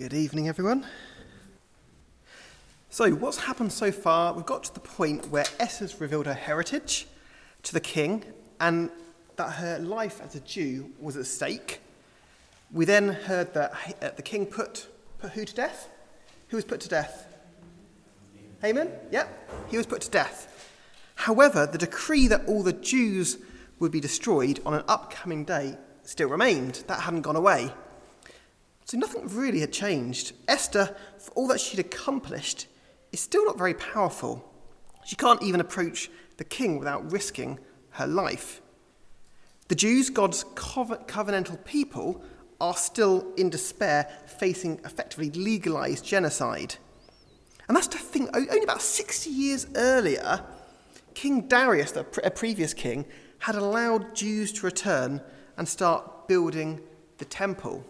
Good evening, everyone. So, what's happened so far? We've got to the point where Esther's revealed her heritage to the king and that her life as a Jew was at stake. We then heard that uh, the king put, put who to death? Who was put to death? Haman? Yep, he was put to death. However, the decree that all the Jews would be destroyed on an upcoming day still remained. That hadn't gone away. So nothing really had changed. Esther, for all that she'd accomplished, is still not very powerful. She can't even approach the king without risking her life. The Jews, God's covenantal people, are still in despair, facing effectively legalized genocide. And that's to think, only about 60 years earlier, King Darius, the previous king, had allowed Jews to return and start building the temple.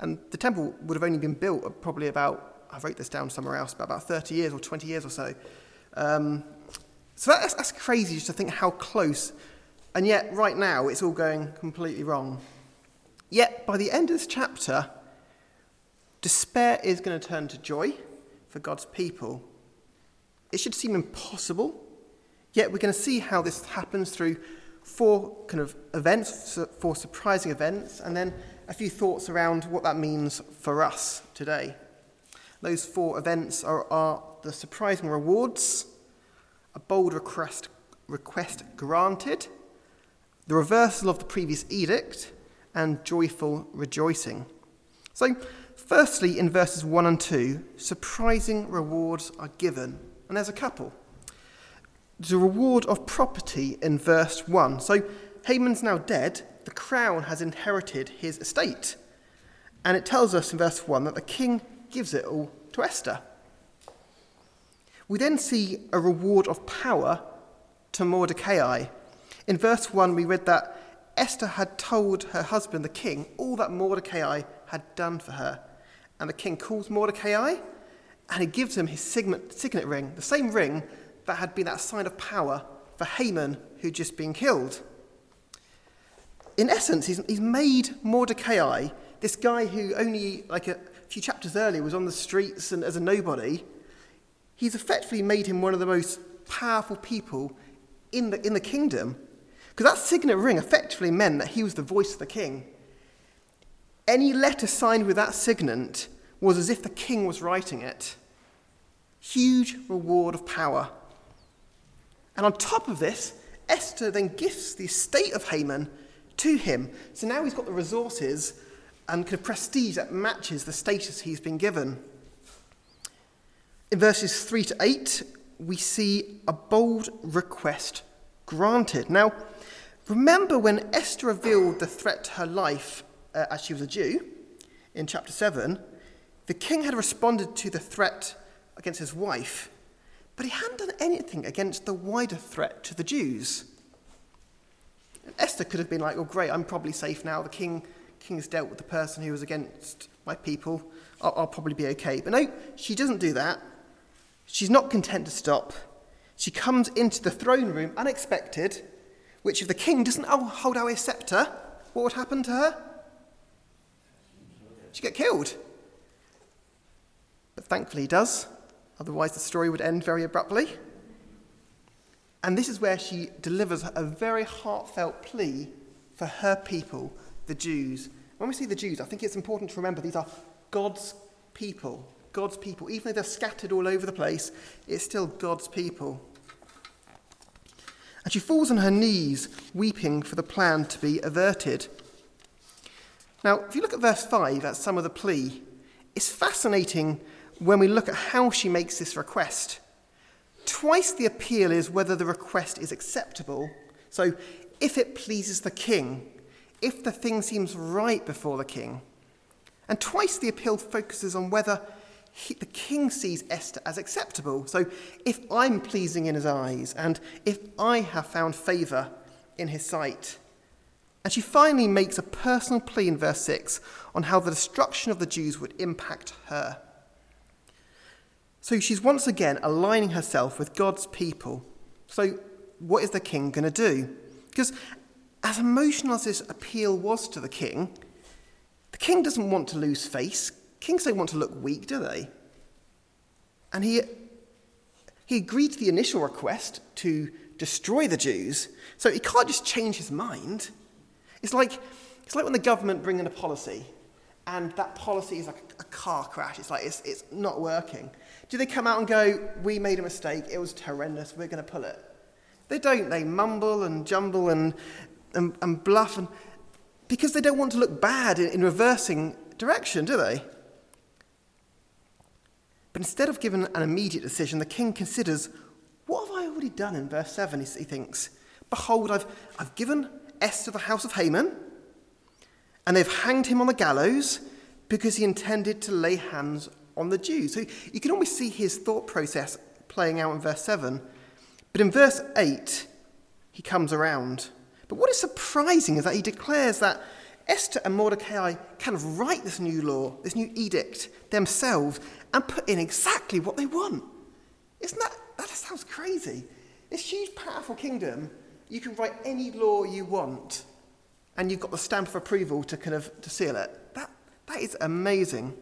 And the temple would have only been built probably about, I wrote this down somewhere else, about 30 years or 20 years or so. Um, so that's, that's crazy just to think how close. And yet, right now, it's all going completely wrong. Yet, by the end of this chapter, despair is going to turn to joy for God's people. It should seem impossible, yet we're going to see how this happens through four kind of events, four surprising events, and then a few thoughts around what that means for us today. Those four events are, are the surprising rewards, a bold request, request granted, the reversal of the previous edict, and joyful rejoicing. So, firstly, in verses 1 and 2, surprising rewards are given, and there's a couple. The reward of property in verse 1. So, Haman's now dead, the crown has inherited his estate. And it tells us in verse 1 that the king gives it all to Esther. We then see a reward of power to Mordecai. In verse 1, we read that Esther had told her husband, the king, all that Mordecai had done for her. And the king calls Mordecai and he gives him his signet, ring, the same ring that had been that sign of power for Haman, who'd just been killed in essence, he's, he's made Mordecai, this guy who only like a few chapters earlier was on the streets and as a nobody, he's effectively made him one of the most powerful people in the, in the kingdom. Because that signet ring effectively meant that he was the voice of the king. Any letter signed with that signet was as if the king was writing it. Huge reward of power. And on top of this, Esther then gifts the estate of Haman to him. So now he's got the resources and kind of prestige that matches the status he's been given. In verses 3 to 8, we see a bold request granted. Now, remember when Esther revealed the threat to her life uh, as she was a Jew in chapter 7, the king had responded to the threat against his wife, but he hadn't done anything against the wider threat to the Jews. Esther could have been like, oh, great, I'm probably safe now. The king, king's dealt with the person who was against my people. I'll, I'll probably be okay. But no, she doesn't do that. She's not content to stop. She comes into the throne room unexpected, which if the king doesn't hold out his scepter, what would happen to her? She'd get killed. But thankfully he does, otherwise the story would end very abruptly. And this is where she delivers a very heartfelt plea for her people, the Jews. When we see the Jews, I think it's important to remember these are God's people. God's people. Even though they're scattered all over the place, it's still God's people. And she falls on her knees, weeping for the plan to be averted. Now, if you look at verse 5, that's some of the plea. It's fascinating when we look at how she makes this request. Twice the appeal is whether the request is acceptable. So, if it pleases the king, if the thing seems right before the king. And twice the appeal focuses on whether he, the king sees Esther as acceptable. So, if I'm pleasing in his eyes, and if I have found favour in his sight. And she finally makes a personal plea in verse 6 on how the destruction of the Jews would impact her. So she's once again aligning herself with God's people. So, what is the king going to do? Because, as emotional as this appeal was to the king, the king doesn't want to lose face. kings don't want to look weak, do they? And he, he agreed to the initial request to destroy the Jews, so he can't just change his mind. It's like, it's like when the government bring in a policy and that policy is like a car crash. It's like it's, it's not working. Do they come out and go, We made a mistake, it was horrendous, we're going to pull it? They don't. They mumble and jumble and, and, and bluff and, because they don't want to look bad in, in reversing direction, do they? But instead of giving an immediate decision, the king considers, What have I already done in verse 7? He thinks, Behold, I've, I've given Esther the house of Haman and they've hanged him on the gallows because he intended to lay hands on the Jews. So you can almost see his thought process playing out in verse 7. But in verse 8, he comes around. But what is surprising is that he declares that Esther and Mordecai kind of write this new law, this new edict themselves, and put in exactly what they want. Isn't that, that sounds crazy. This huge, powerful kingdom, you can write any law you want and you've got the stamp of approval to kind of to seal it. That, that is amazing.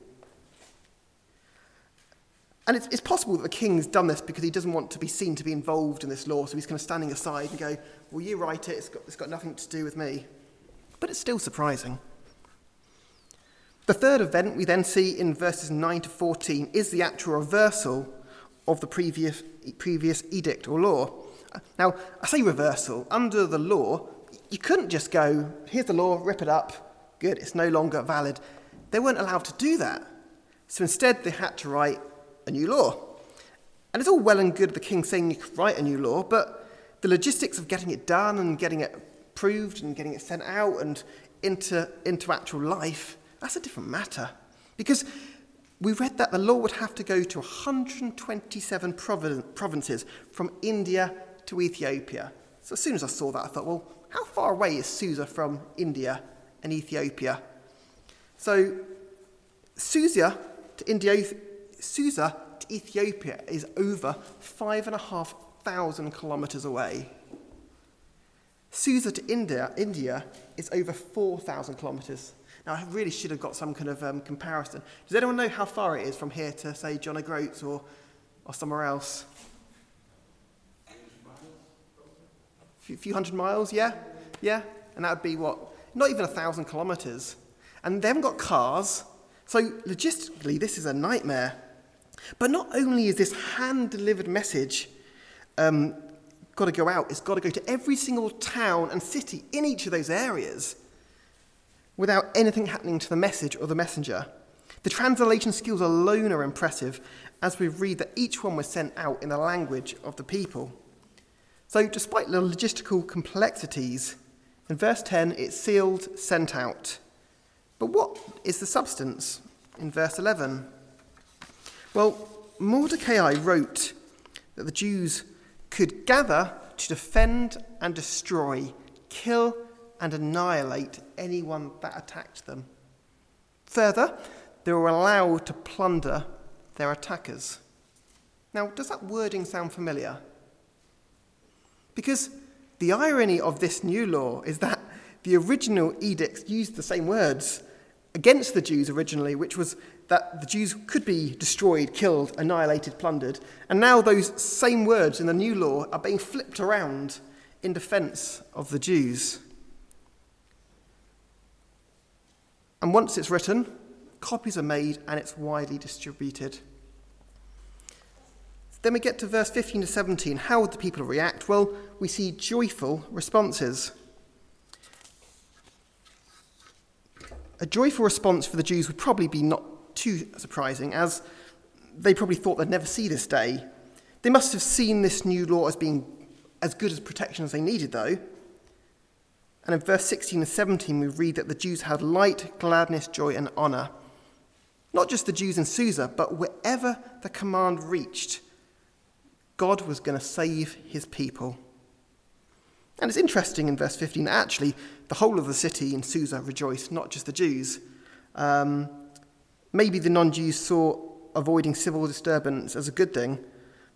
And it's, it's possible that the king's done this because he doesn't want to be seen to be involved in this law, so he's kind of standing aside and go, Well, you write it, it's got, it's got nothing to do with me. But it's still surprising. The third event we then see in verses 9 to 14 is the actual reversal of the previous, previous edict or law. Now, I say reversal. Under the law, you couldn't just go, here's the law, rip it up, good, it's no longer valid. They weren't allowed to do that. So instead, they had to write a new law. And it's all well and good the king saying you could write a new law, but the logistics of getting it done and getting it approved and getting it sent out and into, into actual life, that's a different matter. Because we read that the law would have to go to 127 provinces from India to Ethiopia. So as soon as I saw that, I thought, well, how far away is Susa from India and Ethiopia? So, Susa to, India, Susa to Ethiopia is over five and a half thousand kilometres away. Susa to India, India is over 4,000 kilometres. Now, I really should have got some kind of um, comparison. Does anyone know how far it is from here to, say, John O'Groats or, or somewhere else? A few hundred miles, yeah? Yeah? And that would be what? Not even a thousand kilometres. And they haven't got cars. So logistically, this is a nightmare. But not only is this hand delivered message um, got to go out, it's got to go to every single town and city in each of those areas without anything happening to the message or the messenger. The translation skills alone are impressive as we read that each one was sent out in the language of the people. So, despite the logistical complexities, in verse 10 it's sealed, sent out. But what is the substance in verse 11? Well, Mordecai wrote that the Jews could gather to defend and destroy, kill and annihilate anyone that attacked them. Further, they were allowed to plunder their attackers. Now, does that wording sound familiar? Because the irony of this new law is that the original edicts used the same words against the Jews originally, which was that the Jews could be destroyed, killed, annihilated, plundered. And now those same words in the new law are being flipped around in defense of the Jews. And once it's written, copies are made and it's widely distributed. Then we get to verse 15 to 17. How would the people react? Well, we see joyful responses. A joyful response for the Jews would probably be not too surprising, as they probably thought they'd never see this day. They must have seen this new law as being as good as protection as they needed, though. And in verse 16 and 17, we read that the Jews had light, gladness, joy, and honour. Not just the Jews in Susa, but wherever the command reached, God was going to save his people. And it's interesting in verse 15, actually, the whole of the city in Susa rejoiced, not just the Jews. Um, maybe the non Jews saw avoiding civil disturbance as a good thing,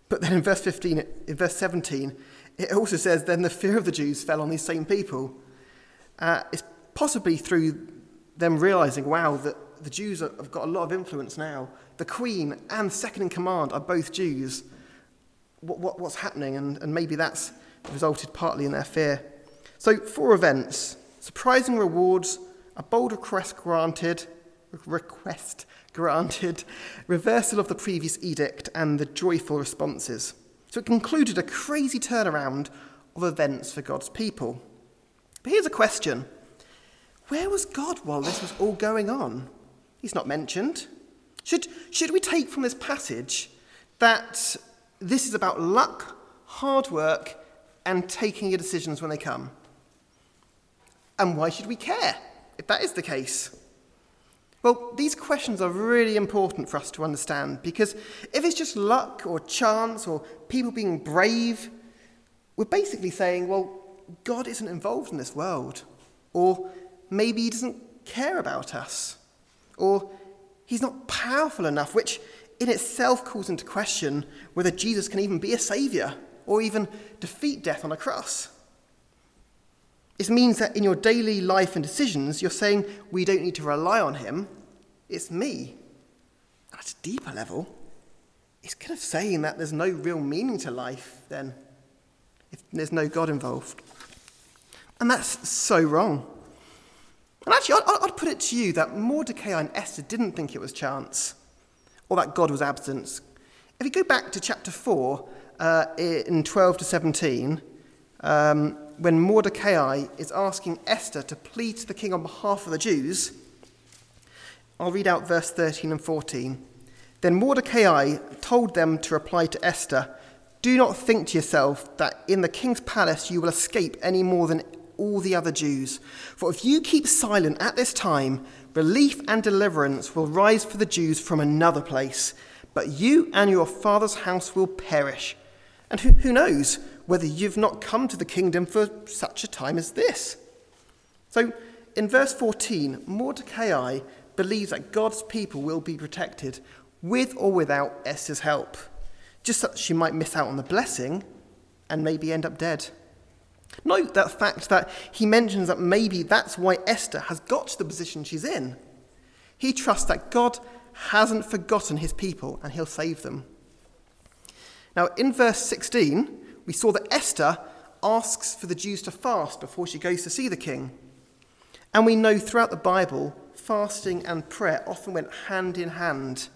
but then in verse 15, in verse 17, it also says, Then the fear of the Jews fell on these same people. Uh, it's possibly through them realizing, wow, that the Jews have got a lot of influence now. The Queen and second in command are both Jews. What, what, what's happening? And, and maybe that's resulted partly in their fear. So, four events surprising rewards, a bold request granted, request granted, reversal of the previous edict, and the joyful responses. So it concluded a crazy turnaround of events for God's people. But here's a question Where was God while this was all going on? He's not mentioned. Should, should we take from this passage that this is about luck, hard work, and taking your decisions when they come? And why should we care if that is the case? Well, these questions are really important for us to understand because if it's just luck or chance or people being brave, we're basically saying, well, God isn't involved in this world. Or maybe He doesn't care about us. Or He's not powerful enough, which in itself calls into question whether Jesus can even be a saviour or even defeat death on a cross. It means that in your daily life and decisions, you're saying, we don't need to rely on him, it's me. At a deeper level, it's kind of saying that there's no real meaning to life then, if there's no God involved. And that's so wrong. And actually, I'd, I'd put it to you that Mordecai and Esther didn't think it was chance or that God was absent. If you go back to chapter 4, uh, in 12 to 17, um, when Mordecai is asking Esther to plead to the king on behalf of the Jews, I'll read out verse 13 and 14. Then Mordecai told them to reply to Esther Do not think to yourself that in the king's palace you will escape any more than all the other Jews. For if you keep silent at this time, relief and deliverance will rise for the Jews from another place, but you and your father's house will perish. And who, who knows whether you've not come to the kingdom for such a time as this? So, in verse 14, Mordecai believes that God's people will be protected with or without Esther's help, just that she might miss out on the blessing and maybe end up dead. Note that fact that he mentions that maybe that's why Esther has got to the position she's in. He trusts that God hasn't forgotten his people and he'll save them. Now, in verse 16, we saw that Esther asks for the Jews to fast before she goes to see the king. And we know throughout the Bible, fasting and prayer often went hand in hand.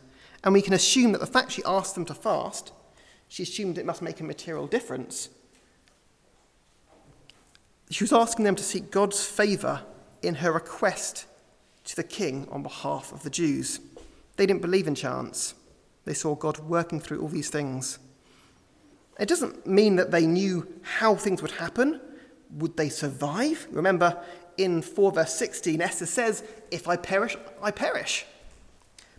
And we can assume that the fact she asked them to fast, she assumed it must make a material difference. She was asking them to seek God's favour in her request to the king on behalf of the Jews. They didn't believe in chance, they saw God working through all these things. It doesn't mean that they knew how things would happen. Would they survive? Remember, in 4 verse 16, Esther says, If I perish, I perish.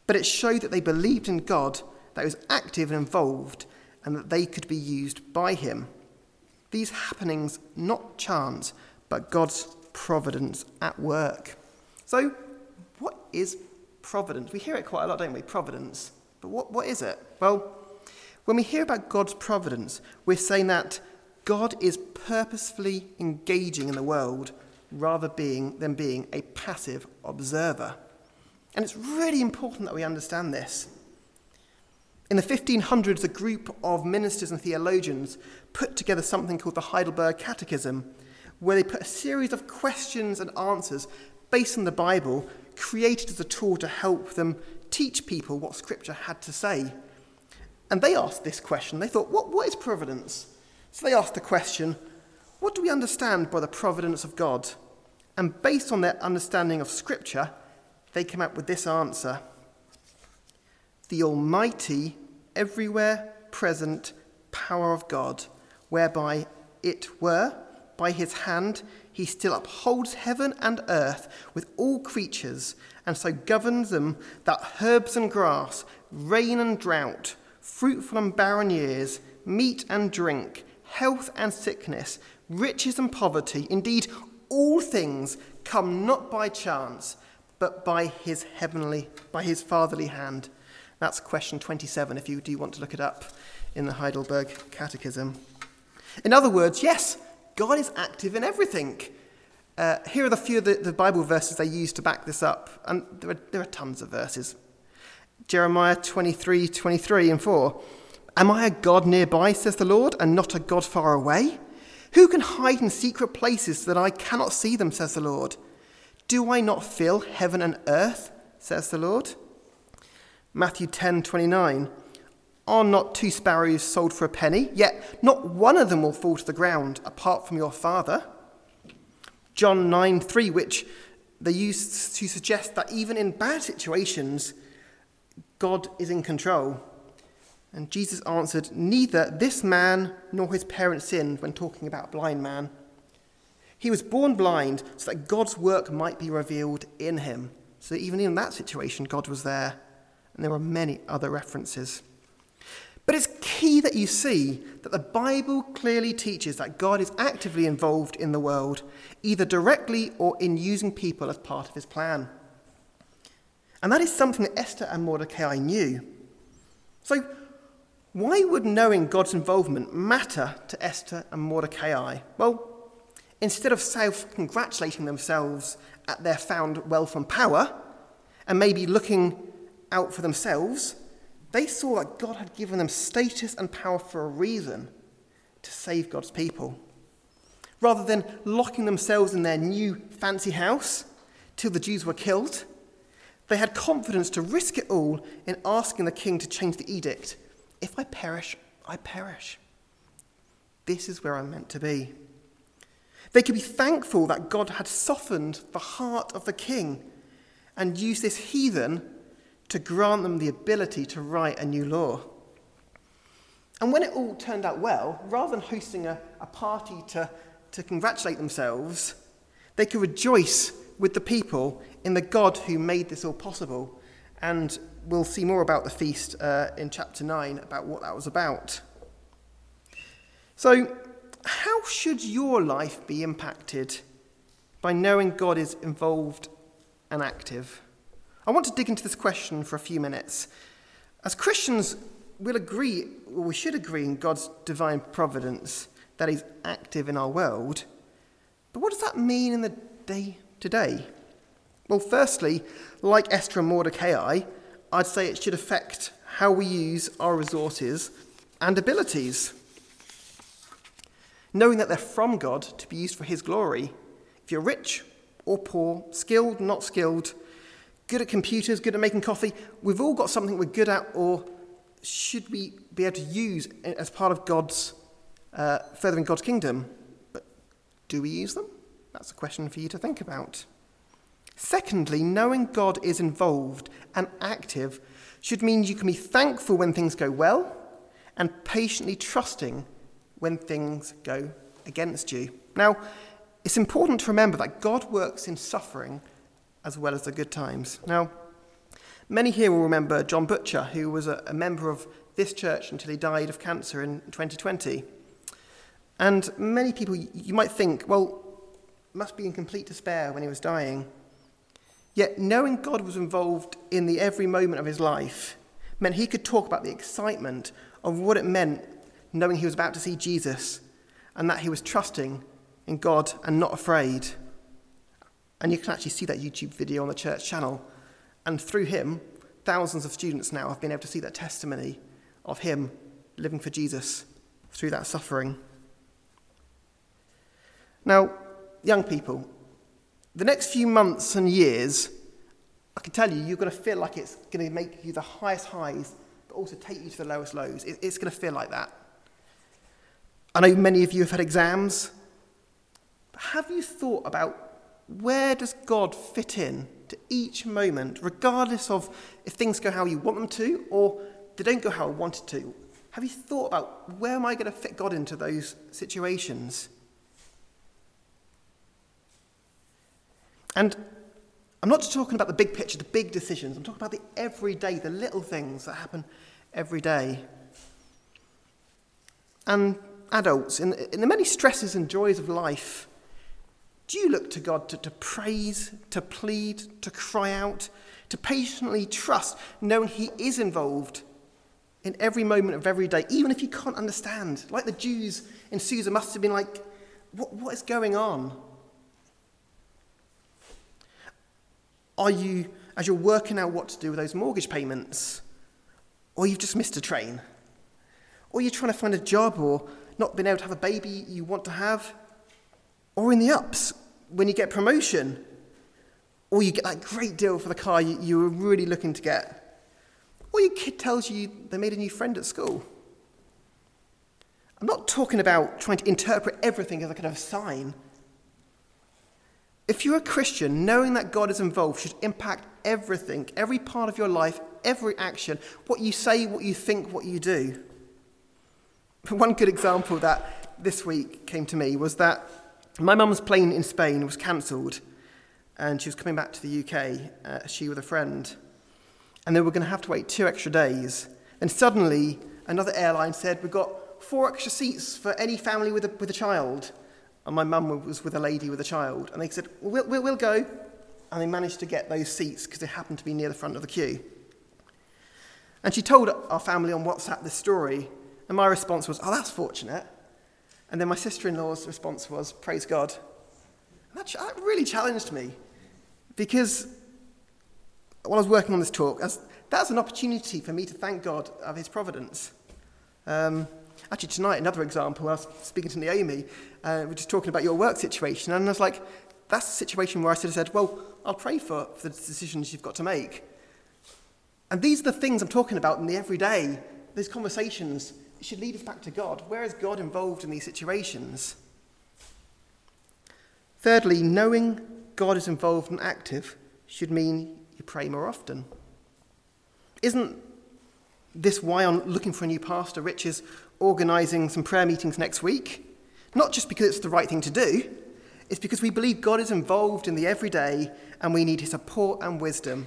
But it showed that they believed in God, that he was active and involved, and that they could be used by him. These happenings, not chance, but God's providence at work. So, what is providence? We hear it quite a lot, don't we? Providence. But what, what is it? Well, when we hear about God's providence, we're saying that God is purposefully engaging in the world rather being, than being a passive observer. And it's really important that we understand this. In the 1500s, a group of ministers and theologians put together something called the Heidelberg Catechism, where they put a series of questions and answers based on the Bible, created as a tool to help them teach people what Scripture had to say. And they asked this question. They thought, what, what is providence? So they asked the question, what do we understand by the providence of God? And based on their understanding of Scripture, they came up with this answer The Almighty, everywhere present power of God, whereby it were, by his hand, he still upholds heaven and earth with all creatures, and so governs them that herbs and grass, rain and drought, fruitful and barren years, meat and drink, health and sickness, riches and poverty, indeed, all things come not by chance, but by his heavenly, by his fatherly hand. That's question 27, if you do want to look it up in the Heidelberg Catechism. In other words, yes, God is active in everything. Uh, here are the few of the, the, Bible verses they use to back this up, and there are, there are tons of verses. Jeremiah 23, 23 and 4. Am I a God nearby, says the Lord, and not a God far away? Who can hide in secret places that I cannot see them, says the Lord? Do I not fill heaven and earth, says the Lord? Matthew 10, 29. Are not two sparrows sold for a penny? Yet not one of them will fall to the ground apart from your Father. John 9 3, which they used to suggest that even in bad situations, God is in control. And Jesus answered, Neither this man nor his parents sinned when talking about blind man. He was born blind so that God's work might be revealed in him. So even in that situation, God was there. And there are many other references. But it's key that you see that the Bible clearly teaches that God is actively involved in the world, either directly or in using people as part of his plan. And that is something that Esther and Mordecai knew. So, why would knowing God's involvement matter to Esther and Mordecai? Well, instead of self congratulating themselves at their found wealth and power, and maybe looking out for themselves, they saw that God had given them status and power for a reason to save God's people. Rather than locking themselves in their new fancy house till the Jews were killed, they had confidence to risk it all in asking the king to change the edict. If I perish, I perish. This is where I'm meant to be. They could be thankful that God had softened the heart of the king and used this heathen to grant them the ability to write a new law. And when it all turned out well, rather than hosting a, a party to, to congratulate themselves, they could rejoice with the people in the God who made this all possible. And we'll see more about the feast uh, in chapter 9 about what that was about. So, how should your life be impacted by knowing God is involved and active? I want to dig into this question for a few minutes. As Christians, we'll agree, or we should agree, in God's divine providence that He's active in our world. But what does that mean in the day to day? Well, firstly, like Esther and Mordecai, I'd say it should affect how we use our resources and abilities. Knowing that they're from God to be used for His glory. If you're rich or poor, skilled, not skilled, good at computers, good at making coffee. We've all got something we're good at, or should we be able to use as part of God's, uh, furthering God's kingdom? But do we use them? That's a question for you to think about. Secondly, knowing God is involved and active should mean you can be thankful when things go well and patiently trusting when things go against you. Now, it's important to remember that God works in suffering as well as the good times. Now, many here will remember John Butcher, who was a, a member of this church until he died of cancer in 2020. And many people, you might think, well, must be in complete despair when he was dying. Yet, knowing God was involved in the every moment of his life meant he could talk about the excitement of what it meant knowing he was about to see Jesus and that he was trusting in God and not afraid. And you can actually see that YouTube video on the church channel. And through him, thousands of students now have been able to see that testimony of him living for Jesus through that suffering. Now, young people, the next few months and years, I can tell you, you're going to feel like it's going to make you the highest highs, but also take you to the lowest lows. It's going to feel like that. I know many of you have had exams. But Have you thought about where does God fit in to each moment, regardless of if things go how you want them to or they don't go how I wanted to? Have you thought about where am I going to fit God into those situations? And I'm not just talking about the big picture, the big decisions. I'm talking about the everyday, the little things that happen every day. And adults, in, in the many stresses and joys of life, do you look to God to, to praise, to plead, to cry out, to patiently trust, knowing He is involved in every moment of every day, even if you can't understand? Like the Jews in Susa must have been like, what, what is going on? Are you, as you're working out what to do with those mortgage payments? Or you've just missed a train? Or you're trying to find a job or not been able to have a baby you want to have? Or in the ups, when you get promotion? Or you get that great deal for the car you, you were really looking to get? Or your kid tells you they made a new friend at school? I'm not talking about trying to interpret everything as a kind of sign. If you're a Christian, knowing that God is involved should impact everything, every part of your life, every action, what you say, what you think, what you do. One good example that this week came to me was that my mum's plane in Spain was cancelled and she was coming back to the UK, uh, she with a friend. And they were going to have to wait two extra days. And suddenly, another airline said, We've got four extra seats for any family with a, with a child. And my mum was with a lady with a child. And they said, we'll, we'll, we'll go. And they managed to get those seats because they happened to be near the front of the queue. And she told our family on WhatsApp this story. And my response was, Oh, that's fortunate. And then my sister in law's response was, Praise God. And that, that really challenged me because while I was working on this talk, that's an opportunity for me to thank God of His providence. Um, Actually, tonight, another example, I was speaking to Naomi, uh, we were just talking about your work situation, and I was like, that's a situation where I sort of said, well, I'll pray for, for the decisions you've got to make. And these are the things I'm talking about in the everyday, these conversations should lead us back to God. Where is God involved in these situations? Thirdly, knowing God is involved and active should mean you pray more often. Isn't this why I'm looking for a new pastor? Rich is organising some prayer meetings next week, not just because it's the right thing to do, it's because we believe God is involved in the everyday and we need his support and wisdom.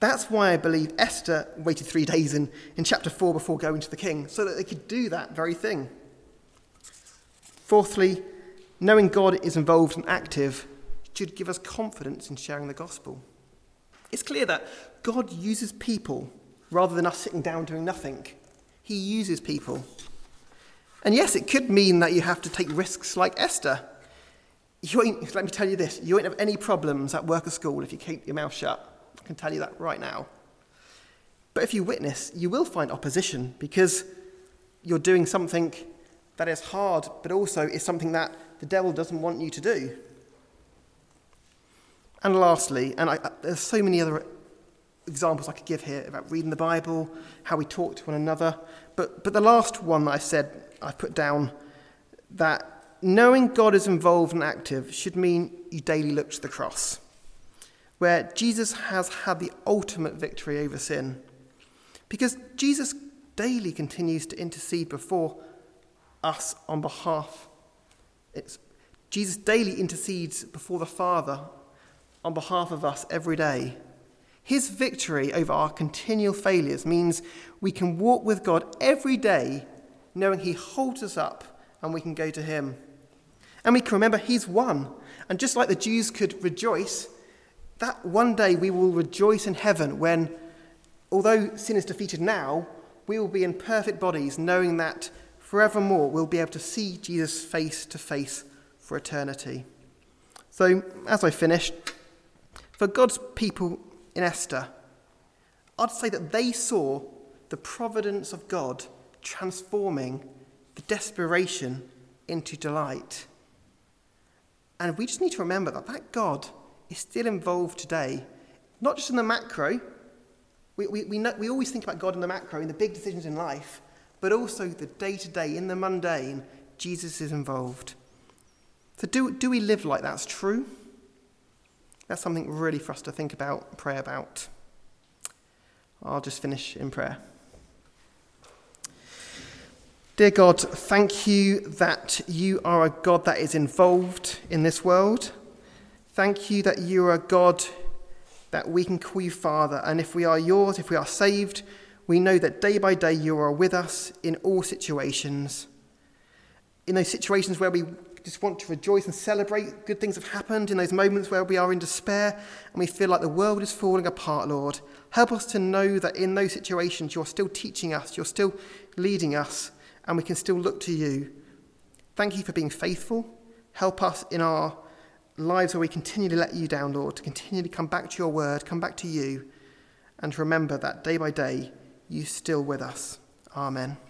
That's why I believe Esther waited three days in, in chapter 4 before going to the king, so that they could do that very thing. Fourthly, knowing God is involved and active should give us confidence in sharing the gospel. It's clear that God uses people rather than us sitting down doing nothing. He uses people. And yes, it could mean that you have to take risks like Esther. You ain't, let me tell you this you won't have any problems at work or school if you keep your mouth shut. I can tell you that right now. But if you witness, you will find opposition because you're doing something that is hard, but also is something that the devil doesn't want you to do. And lastly, and I, there's so many other examples I could give here about reading the Bible, how we talk to one another. But, but the last one that I said, I put down that knowing God is involved and active should mean you daily look to the cross, where Jesus has had the ultimate victory over sin. Because Jesus daily continues to intercede before us on behalf. It's, Jesus daily intercedes before the Father on behalf of us every day. His victory over our continual failures means we can walk with God every day knowing He holds us up and we can go to Him. And we can remember He's won. And just like the Jews could rejoice, that one day we will rejoice in heaven when, although sin is defeated now, we will be in perfect bodies knowing that forevermore we'll be able to see Jesus face to face for eternity. So, as I finish, for God's people in Esther, I'd say that they saw the providence of God transforming the desperation into delight. And we just need to remember that that God is still involved today, not just in the macro. We, we, we, know, we always think about God in the macro, in the big decisions in life, but also the day to day, in the mundane, Jesus is involved. So, do, do we live like that's true? That's something really for us to think about, pray about. I'll just finish in prayer. Dear God, thank you that you are a God that is involved in this world. Thank you that you are a God that we can call you Father. And if we are yours, if we are saved, we know that day by day you are with us in all situations. In those situations where we just want to rejoice and celebrate good things have happened in those moments where we are in despair and we feel like the world is falling apart, Lord. Help us to know that in those situations you're still teaching us, you're still leading us, and we can still look to you. Thank you for being faithful. Help us in our lives where we continually let you down, Lord, to continually come back to your word, come back to you, and remember that day by day, You're still with us. Amen.